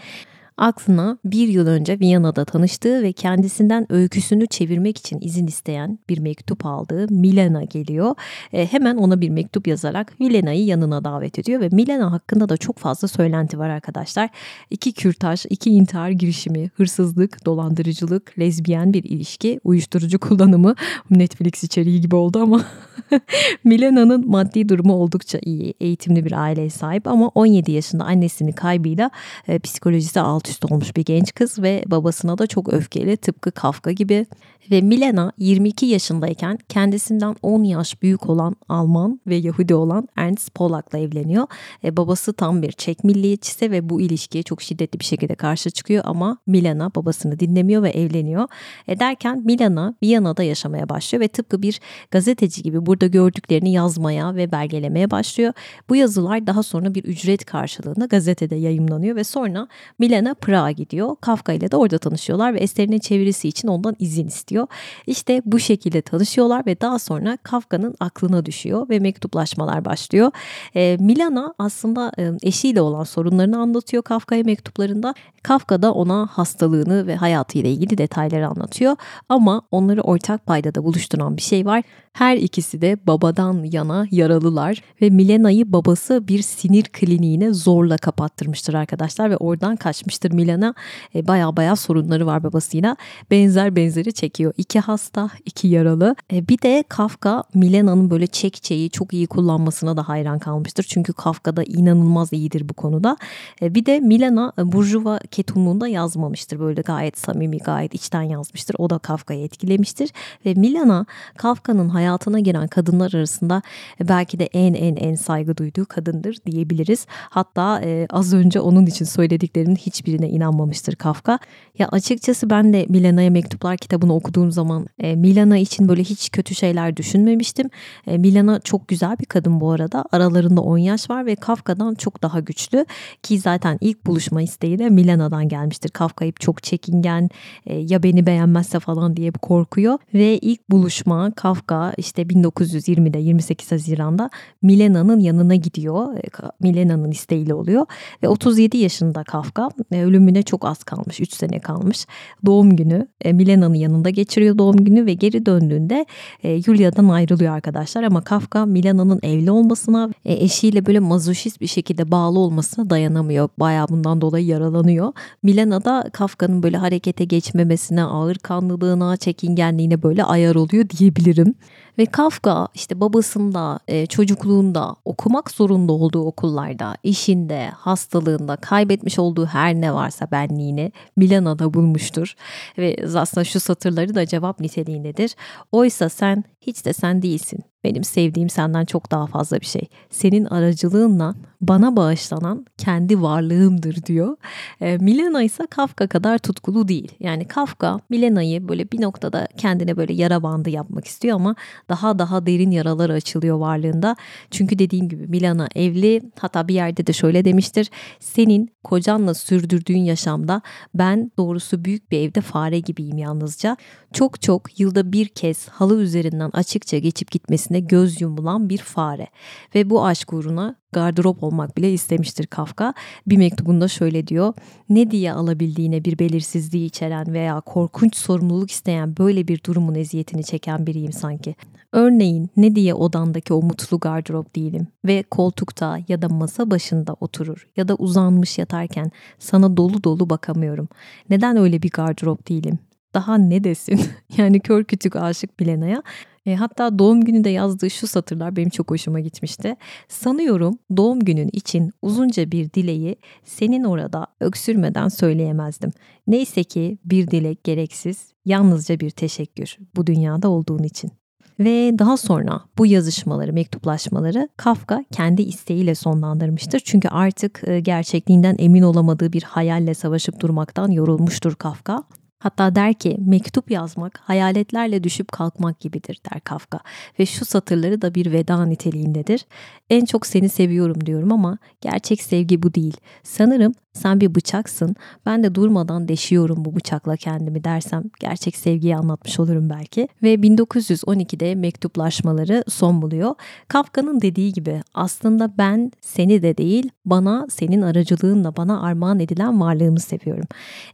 aklına bir yıl önce Viyana'da tanıştığı ve kendisinden öyküsünü çevirmek için izin isteyen bir mektup aldığı Milena geliyor. E, hemen ona bir mektup yazarak Milena'yı yanına davet ediyor ve Milena hakkında da çok fazla söylenti var arkadaşlar. İki kürtaj, iki intihar girişimi, hırsızlık, dolandırıcılık, lezbiyen bir ilişki, uyuşturucu kullanımı Netflix içeriği gibi oldu ama Milena'nın maddi durumu oldukça iyi. Eğitimli bir aileye sahip ama 17 yaşında annesini kaybıyla e, psikolojisi alt alt üst olmuş bir genç kız ve babasına da çok öfkeli tıpkı Kafka gibi. Ve Milena 22 yaşındayken kendisinden 10 yaş büyük olan Alman ve Yahudi olan Ernst Polak'la evleniyor. E, babası tam bir Çek milliyetçisi ve bu ilişkiye çok şiddetli bir şekilde karşı çıkıyor ama Milena babasını dinlemiyor ve evleniyor. E, derken Milena Viyana'da yaşamaya başlıyor ve tıpkı bir gazeteci gibi burada gördüklerini yazmaya ve belgelemeye başlıyor. Bu yazılar daha sonra bir ücret karşılığında gazetede yayımlanıyor ve sonra Milena Prag'a gidiyor. Kafka ile de orada tanışıyorlar ve eserinin çevirisi için ondan izin istiyor. İşte bu şekilde tanışıyorlar ve daha sonra Kafka'nın aklına düşüyor ve mektuplaşmalar başlıyor. E, Milana aslında e, eşiyle olan sorunlarını anlatıyor Kafka'ya mektuplarında. Kafka da ona hastalığını ve hayatıyla ilgili detayları anlatıyor. Ama onları ortak paydada buluşturan bir şey var. Her ikisi de babadan yana yaralılar ve Milena'yı babası bir sinir kliniğine zorla kapattırmıştır arkadaşlar ve oradan kaçmıştır Milena. E, baya baya sorunları var babasıyla. Benzer benzeri çekiyor. İki hasta, iki yaralı. E, bir de Kafka Milena'nın böyle çekçeyi çok iyi kullanmasına da hayran kalmıştır. Çünkü Kafka da inanılmaz iyidir bu konuda. E, bir de Milena e, Burjuva ketumluğunda yazmamıştır. Böyle gayet samimi, gayet içten yazmıştır. O da Kafka'yı etkilemiştir. Ve Milena Kafka'nın hayatına giren kadınlar arasında e, belki de en en en saygı duyduğu kadındır diyebiliriz. Hatta e, az önce onun için söylediklerimin hiçbirine inanmamıştır Kafka. Ya açıkçası ben de Milena'ya mektuplar kitabını okuduğum zaman e, Milana için böyle hiç kötü şeyler düşünmemiştim. E, Milana çok güzel bir kadın bu arada. Aralarında 10 yaş var ve Kafka'dan çok daha güçlü. Ki zaten ilk buluşma isteği de Milena'dan gelmiştir. Kafka hep çok çekingen e, ya beni beğenmezse falan diye korkuyor. Ve ilk buluşma Kafka işte 1920'de 28 Haziran'da Milena'nın yanına gidiyor. E, Milena'nın isteğiyle oluyor. Ve 37 yaşında Kafka e, ölümüne çok az kalmış. 3 sene kalmış. Doğum günü e, Milena'nın yanında geçiriyor doğum günü ve geri döndüğünde Julia'dan ayrılıyor arkadaşlar. Ama Kafka Milena'nın evli olmasına, eşiyle böyle mazoşist bir şekilde bağlı olmasına dayanamıyor. Bayağı bundan dolayı yaralanıyor. Milena da Kafka'nın böyle harekete geçmemesine, ağır kanlılığına, çekingenliğine böyle ayar oluyor diyebilirim. Ve Kafka işte babasında, e, çocukluğunda, okumak zorunda olduğu okullarda, işinde, hastalığında, kaybetmiş olduğu her ne varsa benliğini Milana'da bulmuştur. Ve aslında şu satırları da cevap niteliğindedir. Oysa sen hiç de sen değilsin. Benim sevdiğim senden çok daha fazla bir şey. Senin aracılığınla bana bağışlanan kendi varlığımdır diyor. E, Milena ise Kafka kadar tutkulu değil. Yani Kafka Milena'yı böyle bir noktada kendine böyle yara bandı yapmak istiyor ama daha daha derin yaralar açılıyor varlığında. Çünkü dediğim gibi Milena evli hatta bir yerde de şöyle demiştir. Senin kocanla sürdürdüğün yaşamda ben doğrusu büyük bir evde fare gibiyim yalnızca. Çok çok yılda bir kez halı üzerinden açıkça geçip gitmesine göz yumulan bir fare. Ve bu aşk uğruna gardırop olmak bile istemiştir Kafka. Bir mektubunda şöyle diyor. Ne diye alabildiğine bir belirsizliği içeren veya korkunç sorumluluk isteyen böyle bir durumun eziyetini çeken biriyim sanki. Örneğin ne diye odandaki o mutlu gardırop değilim ve koltukta ya da masa başında oturur ya da uzanmış yatarken sana dolu dolu bakamıyorum. Neden öyle bir gardırop değilim? Daha ne desin? yani kör kütük aşık Bilena'ya e, hatta doğum gününde yazdığı şu satırlar benim çok hoşuma gitmişti. Sanıyorum doğum günün için uzunca bir dileği senin orada öksürmeden söyleyemezdim. Neyse ki bir dilek gereksiz, yalnızca bir teşekkür bu dünyada olduğun için. Ve daha sonra bu yazışmaları, mektuplaşmaları Kafka kendi isteğiyle sonlandırmıştır. Çünkü artık e, gerçekliğinden emin olamadığı bir hayalle savaşıp durmaktan yorulmuştur Kafka. Hatta der ki mektup yazmak hayaletlerle düşüp kalkmak gibidir der Kafka ve şu satırları da bir veda niteliğindedir. En çok seni seviyorum diyorum ama gerçek sevgi bu değil. Sanırım sen bir bıçaksın ben de durmadan deşiyorum bu bıçakla kendimi dersem gerçek sevgiyi anlatmış olurum belki. Ve 1912'de mektuplaşmaları son buluyor. Kafka'nın dediği gibi aslında ben seni de değil bana senin aracılığınla bana armağan edilen varlığımı seviyorum.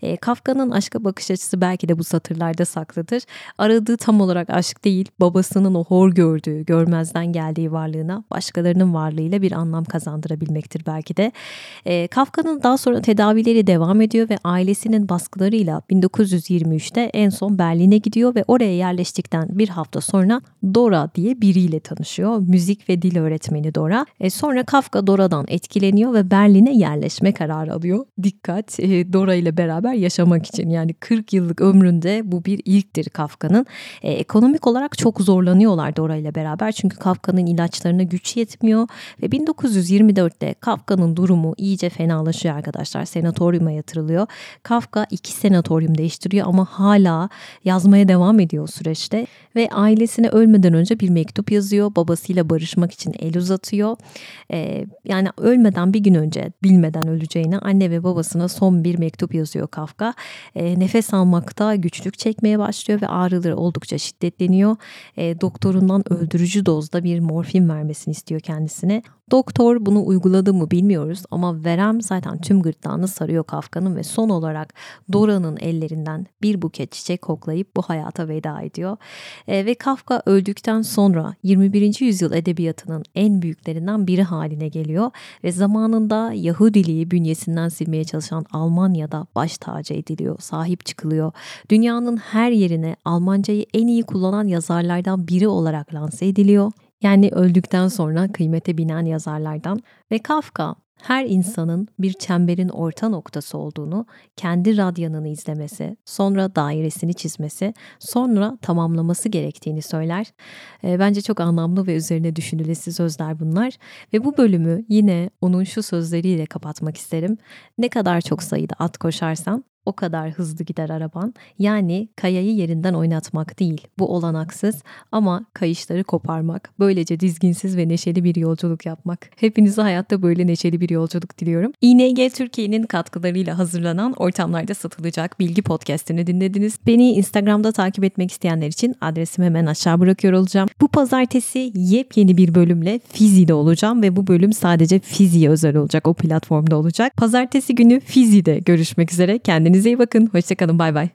E, Kafka'nın aşka bakış açısı belki de bu satırlarda saklıdır. Aradığı tam olarak aşk değil, babasının o hor gördüğü, görmezden geldiği varlığına başkalarının varlığıyla bir anlam kazandırabilmektir belki de. E, Kafka'nın daha sonra tedavileri devam ediyor ve ailesinin baskılarıyla 1923'te en son Berlin'e gidiyor ve oraya yerleştikten bir hafta sonra Dora diye biriyle tanışıyor. Müzik ve dil öğretmeni Dora. E, sonra Kafka Dora'dan etkileniyor ve Berlin'e yerleşme kararı alıyor. Dikkat e, Dora ile beraber yaşamak için yani 40 yıllık ömründe bu bir ilktir Kafka'nın. E, ekonomik olarak çok zorlanıyorlar Dora ile beraber çünkü Kafka'nın ilaçlarına güç yetmiyor ve 1924'te Kafka'nın durumu iyice fenalaşıyor arkadaşlar. Senatoryuma yatırılıyor. Kafka iki senatoryum değiştiriyor ama hala yazmaya devam ediyor süreçte ve ailesine ölmeden önce bir mektup yazıyor. Babasıyla barışmak için el uzatıyor. Ee, yani ölmeden bir gün önce bilmeden öleceğini anne ve babasına son bir mektup yazıyor Kafka. Ee, nefes almakta güçlük çekmeye başlıyor ve ağrıları oldukça şiddetleniyor. Ee, doktorundan öldürücü dozda bir morfin vermesini istiyor kendisine. Doktor bunu uyguladı mı bilmiyoruz ama verem zaten tüm gırtlağını sarıyor Kafka'nın ve son olarak Dora'nın ellerinden bir buket çiçek koklayıp bu hayata veda ediyor. E, ve Kafka öldükten sonra 21. yüzyıl edebiyatının en büyüklerinden biri haline geliyor ve zamanında Yahudiliği bünyesinden silmeye çalışan Almanya'da baş tacı ediliyor, sahip çıkılıyor. Dünyanın her yerine Almancayı en iyi kullanan yazarlardan biri olarak lanse ediliyor. Yani öldükten sonra kıymete binen yazarlardan ve Kafka her insanın bir çemberin orta noktası olduğunu, kendi radyanını izlemesi, sonra dairesini çizmesi, sonra tamamlaması gerektiğini söyler. E, bence çok anlamlı ve üzerine düşünülesi sözler bunlar. Ve bu bölümü yine onun şu sözleriyle kapatmak isterim. Ne kadar çok sayıda at koşarsan o kadar hızlı gider araban. Yani kayayı yerinden oynatmak değil. Bu olanaksız ama kayışları koparmak. Böylece dizginsiz ve neşeli bir yolculuk yapmak. Hepinize hayatta böyle neşeli bir yolculuk diliyorum. ING Türkiye'nin katkılarıyla hazırlanan ortamlarda satılacak bilgi podcastini dinlediniz. Beni Instagram'da takip etmek isteyenler için adresimi hemen aşağı bırakıyor olacağım. Bu pazartesi yepyeni bir bölümle Fizi'de olacağım ve bu bölüm sadece Fizi'ye özel olacak. O platformda olacak. Pazartesi günü Fizi'de görüşmek üzere. Kendinize Kendinize iyi bakın. Hoşçakalın. Bay bay.